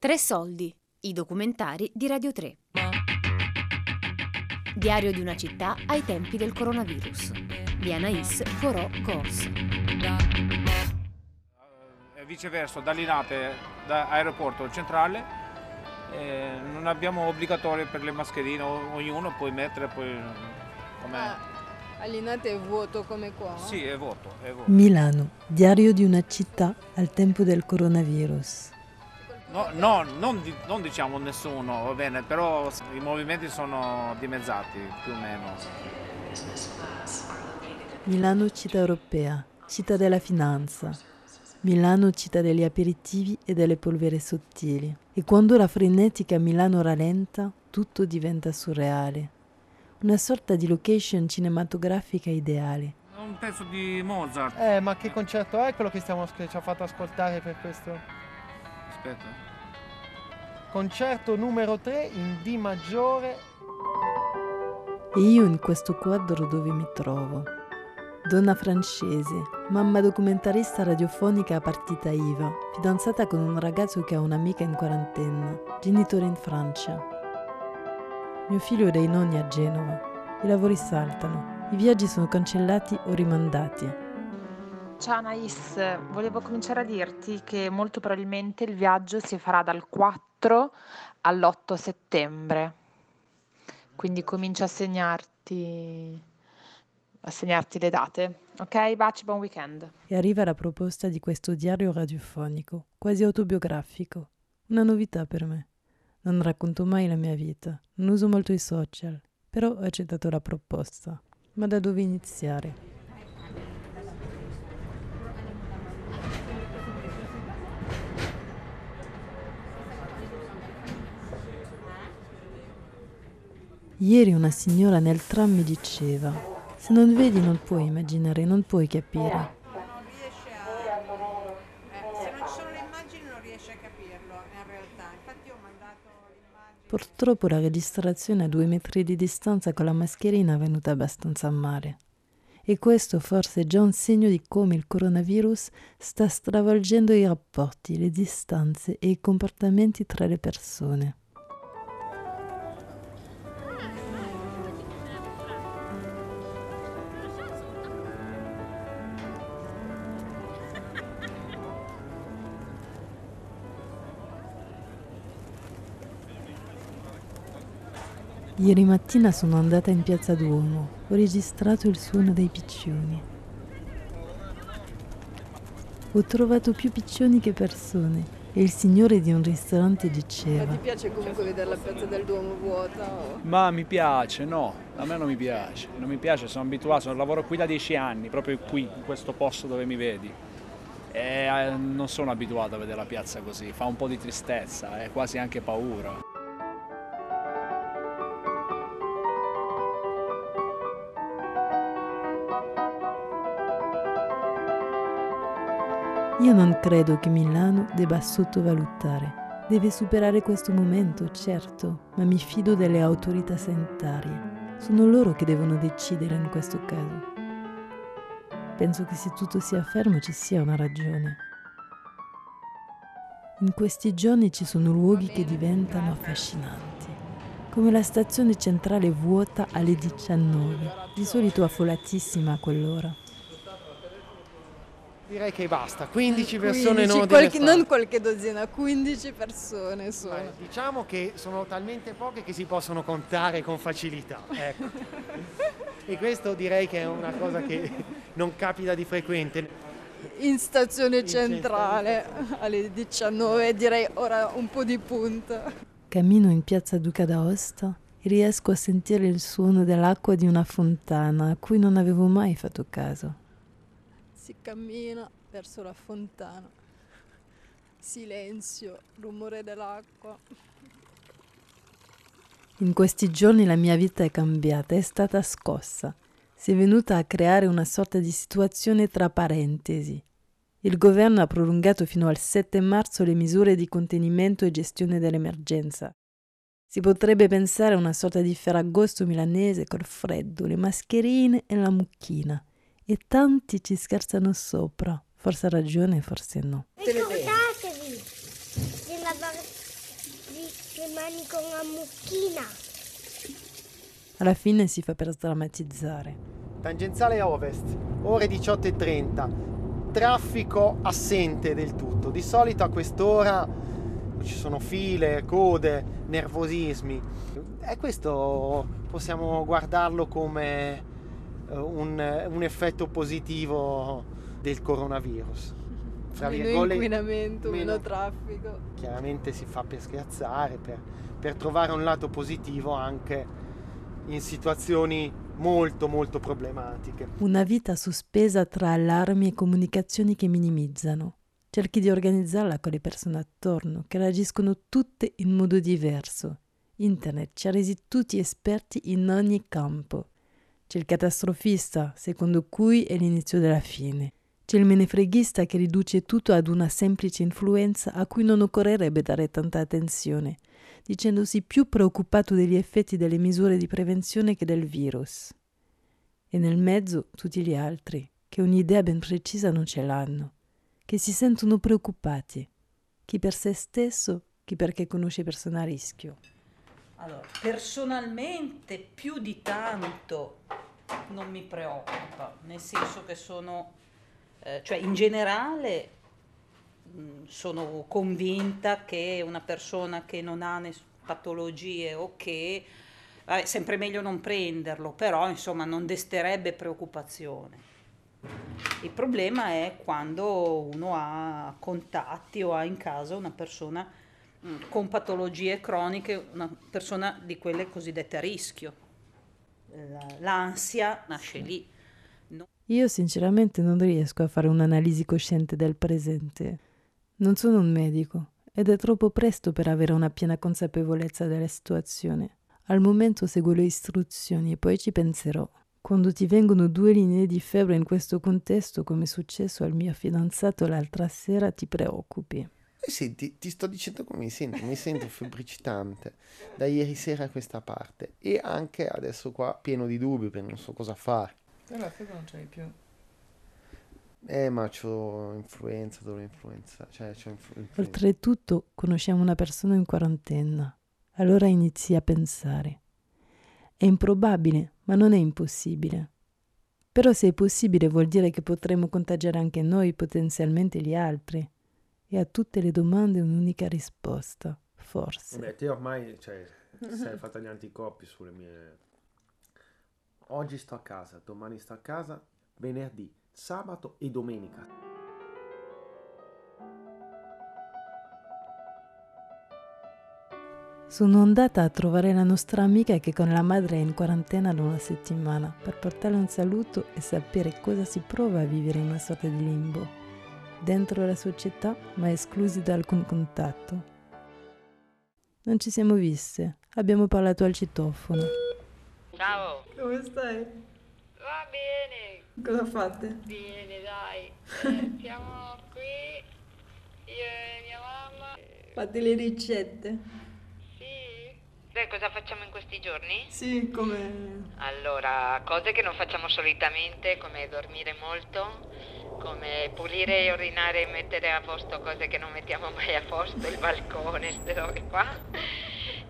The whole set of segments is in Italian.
Tre soldi, i documentari di Radio 3. Diario di una città ai tempi del coronavirus. Di Anais Corò Cors. E viceversa, da Linate, da aeroporto centrale, eh, non abbiamo obbligatorio per le mascherine, ognuno può mettere poi come... Ah, è vuoto come qua? Sì, è vuoto, è vuoto. Milano, diario di una città al tempo del coronavirus. No, no, non, di- non diciamo nessuno, va bene, però i movimenti sono dimezzati più o meno. Milano città europea, città della finanza. Milano città degli aperitivi e delle polvere sottili. E quando la frenetica Milano rallenta, tutto diventa surreale. Una sorta di location cinematografica ideale. È un pezzo di Mozart. Eh, ma che concerto è quello che, stiamo, che ci ha fatto ascoltare per questo? Aspetta. Concerto numero 3 in D maggiore. E io in questo quadro dove mi trovo. Donna francese, mamma documentarista radiofonica a partita IVA, fidanzata con un ragazzo che ha un'amica in quarantena, genitore in Francia. Mio figlio ha dei nonni a Genova. I lavori saltano, i viaggi sono cancellati o rimandati. Ciao Anais, volevo cominciare a dirti che molto probabilmente il viaggio si farà dal 4 all'8 settembre, quindi comincio a segnarti, a segnarti le date. Ok, baci, buon weekend. E arriva la proposta di questo diario radiofonico, quasi autobiografico. Una novità per me. Non racconto mai la mia vita, non uso molto i social, però ho accettato la proposta. Ma da dove iniziare? Ieri una signora nel tram mi diceva, se non vedi non puoi immaginare, non puoi capire. non riesce a se non ci sono le immagini non riesce a capirlo in realtà infatti ho mandato l'immagine Purtroppo la registrazione a due metri di distanza con la mascherina è venuta abbastanza male. E questo forse è già un segno di come il coronavirus sta stravolgendo i rapporti, le distanze e i comportamenti tra le persone. Ieri mattina sono andata in piazza Duomo, ho registrato il suono dei piccioni. Ho trovato più piccioni che persone e il signore di un ristorante Ma diceva ti piace comunque vedere la piazza del Duomo vuota? o- Ma mi piace, no, a me non mi piace, non mi piace, sono abituato, sono- lavoro qui da dieci anni, proprio qui, in questo posto dove mi vedi. E eh, non sono abituato a vedere la piazza così, fa un po' di tristezza, è quasi anche paura. Io non credo che Milano debba sottovalutare. Deve superare questo momento, certo, ma mi fido delle autorità sanitarie. Sono loro che devono decidere in questo caso. Penso che se tutto sia fermo ci sia una ragione. In questi giorni ci sono luoghi che diventano affascinanti, come la stazione centrale vuota alle 19, di solito affollatissima a quell'ora. Direi che basta, 15 persone 15, no qualche- non qualche dozzina, 15 persone Beh, sono. diciamo che sono talmente poche che si possono contare con facilità. Ecco. e questo direi che è una cosa che non capita di frequente. In stazione In centrale alle 19 direi ora un po' di punta. Cammino in piazza Duca d'Aosta e riesco a sentire il suono dell'acqua di una fontana a cui non avevo mai fatto caso. Si cammina verso la fontana. Silenzio, rumore dell'acqua. In questi giorni la mia vita è cambiata, è stata scossa. Si è venuta a creare una sorta di situazione tra parentesi. Il governo ha prolungato fino al 7 marzo le misure di contenimento e gestione dell'emergenza. Si potrebbe pensare a una sorta di ferragosto milanese col freddo, le mascherine e la mucchina. E tanti ci scherzano sopra. Forse ha ragione, forse no. Ricordatevi di lavare le mani con la mucchina. Alla fine si fa per sdrammatizzare. Tangenziale ovest, ore 18.30. Traffico assente del tutto. Di solito a quest'ora ci sono file, code, nervosismi. E questo possiamo guardarlo come un, un effetto positivo del coronavirus. Fra meno inquinamento, meno, meno, traffico. Chiaramente si fa per scherzare, per, per trovare un lato positivo anche in situazioni molto molto problematiche. Una vita sospesa tra allarmi e comunicazioni che minimizzano. Cerchi di organizzarla con le persone attorno, che reagiscono tutte in modo diverso. Internet ci ha resi tutti esperti in ogni campo. C'è il catastrofista, secondo cui è l'inizio della fine. C'è il menefreghista che riduce tutto ad una semplice influenza a cui non occorrerebbe dare tanta attenzione, dicendosi più preoccupato degli effetti delle misure di prevenzione che del virus. E nel mezzo tutti gli altri, che un'idea ben precisa non ce l'hanno, che si sentono preoccupati, chi per se stesso, chi perché conosce persone a rischio. Allora, personalmente più di tanto non mi preoccupa, nel senso che sono, eh, cioè in generale mm, sono convinta che una persona che non ha patologie o che, è sempre meglio non prenderlo, però insomma non desterebbe preoccupazione. Il problema è quando uno ha contatti o ha in casa una persona con patologie croniche, una persona di quelle cosiddette a rischio l'ansia nasce lì. No. Io sinceramente non riesco a fare un'analisi cosciente del presente. Non sono un medico ed è troppo presto per avere una piena consapevolezza della situazione. Al momento seguo le istruzioni e poi ci penserò. Quando ti vengono due linee di febbre in questo contesto, come è successo al mio fidanzato l'altra sera, ti preoccupi. Senti, ti sto dicendo come mi sento, mi sento febbricitante da ieri sera a questa parte e anche adesso qua pieno di dubbi perché non so cosa fare. Però la febbre non ce l'hai più. Eh, ma c'ho influenza, dove influenza, cioè c'ho influenza. Oltretutto conosciamo una persona in quarantena, allora inizi a pensare. È improbabile, ma non è impossibile. Però se è possibile vuol dire che potremmo contagiare anche noi, potenzialmente gli altri e a tutte le domande un'unica risposta, forse. Beh, te ormai cioè, sei fatta gli anticorpi sulle mie... Oggi sto a casa, domani sto a casa, venerdì, sabato e domenica. Sono andata a trovare la nostra amica che con la madre è in quarantena da una settimana per portarle un saluto e sapere cosa si prova a vivere in una sorta di limbo dentro la società ma esclusi da alcun contatto. Non ci siamo viste, abbiamo parlato al citofono. Ciao. Come stai? Va bene. Cosa fate? Bene, dai. Eh, siamo qui, io e mia mamma. Fate le ricette. Sì. Sai cosa facciamo in questi giorni? Sì, come... Allora, cose che non facciamo solitamente, come dormire molto come pulire e urinare e mettere a posto cose che non mettiamo mai a posto, il balcone, queste robe qua.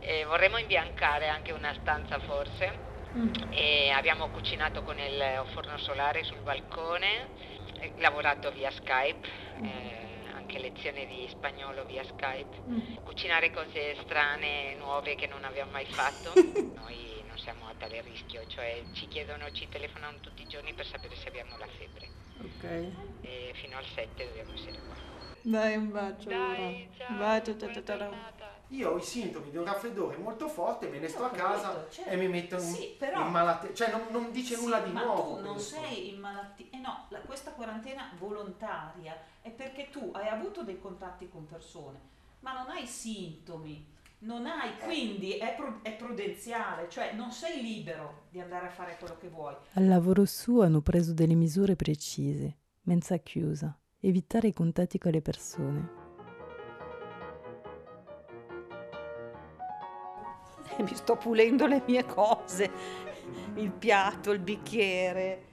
E vorremmo imbiancare anche una stanza forse. Mm. E abbiamo cucinato con il forno solare sul balcone, lavorato via Skype. Eh, anche lezioni di spagnolo via Skype, mm. cucinare cose strane, nuove che non abbiamo mai fatto. Noi non siamo a tale rischio, cioè ci chiedono, ci telefonano tutti i giorni per sapere se abbiamo la febbre. Ok. E fino al 7 dobbiamo essere qua. Dai, un bacio. Dai, ciao. Bacio, ciao, ciao, ciao. Io ho i sintomi di un raffreddore molto forte, me ne sto a casa certo. e mi metto in, Sì, però- in malattia. Cioè non, non dice Sì, nulla di ma nuovo. tu non questo. sei in malattia. Eh no, la- questa quarantena volontaria è perché tu hai avuto dei contatti con persone, ma non hai sintomi. Non hai, quindi è, pru- è prudenziale, cioè non sei libero di andare a fare quello che vuoi. Al lavoro suo hanno preso delle misure precise, mensa chiusa, evitare i contatti con le persone. Mi sto pulendo le mie cose, il piatto, il bicchiere,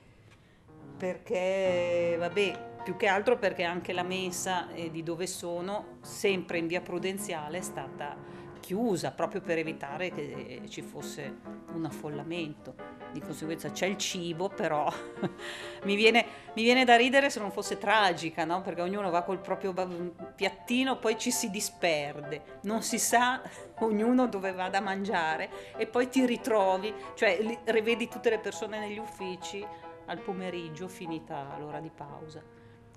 perché, vabbè, più che altro perché anche la mensa eh, di dove sono, sempre in via prudenziale, è stata chiusa proprio per evitare che ci fosse un affollamento. Di conseguenza c'è il cibo, però mi, viene, mi, viene, da ridere se non fosse tragica, no? perché ognuno va col proprio piattino, poi ci si disperde, non si sa ognuno dove vada a mangiare e poi ti ritrovi, cioè rivedi tutte le persone negli uffici al pomeriggio finita l'ora di pausa.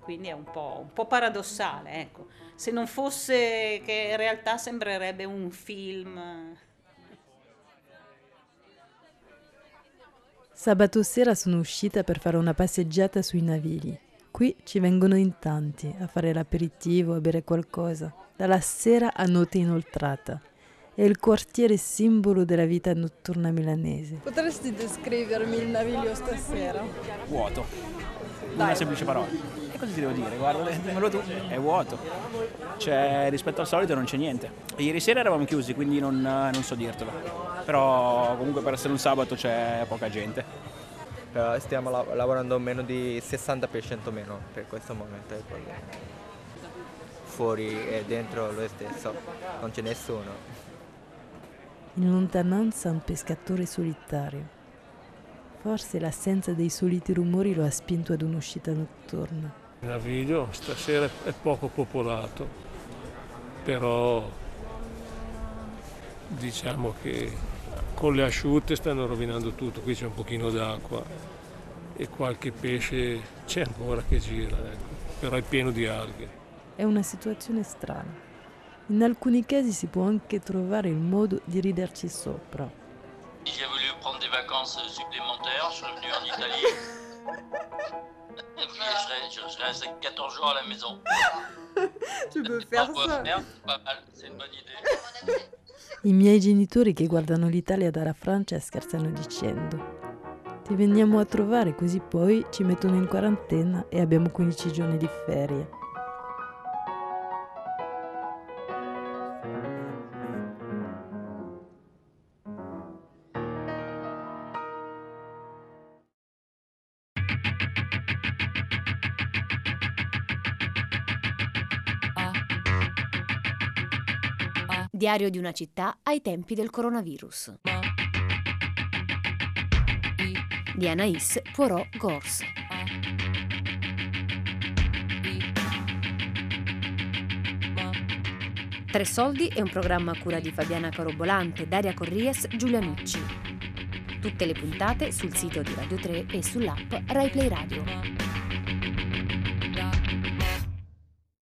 Quindi è un po', un po paradossale, ecco. Se non fosse che in realtà sembrerebbe un film. Sabato sera sono uscita per fare una passeggiata sui navili. Qui ci vengono in tanti a fare l'aperitivo, a bere qualcosa. Dalla sera a notte inoltrata. È il quartiere simbolo della vita notturna milanese. Potresti descrivermi il naviglio stasera? Vuoto. Dai. Una semplice parola. Cosa ti devo dire? Guarda, dimmelo tu. È vuoto. Cioè, rispetto al solito non c'è niente. E ieri sera eravamo chiusi, quindi non, non so dirtelo. Però comunque per essere un sabato c'è poca gente. Però stiamo lavorando meno di 60% meno per questo momento. Fuori e dentro lo stesso, non c'è nessuno. In lontananza un pescatore solitario. Forse l'assenza dei soliti rumori lo ha spinto ad un'uscita notturna. Il naviglio stasera è poco popolato, però diciamo che con le asciutte stanno rovinando tutto, qui c'è un pochino d'acqua e qualche pesce c'è ancora che gira, ecco. però è pieno di alghe. È una situazione strana. In alcuni casi si può anche trovare il modo di riderci sopra. J'ai voulu prendre des vacances supplémentaires, je suis revenu en Je, reste, je reste 14 jours à la maison. Tu peux faire ça. Faire, c'est pas mal, c'est une bonne idée. I miei genitori che guardano l'Italia dalla Francia scherzano dicendo ti veniamo a trovare così poi ci mettono in quarantena e abbiamo 15 giorni di ferie. Diario di una città ai tempi del coronavirus. Di Anaïs Poirot Gors. Tre soldi è un programma a cura di Fabiana Carobolante, Daria Corries, Giulia Nucci. Tutte le puntate sul sito di Radio 3 e sull'app RaiPlay Radio.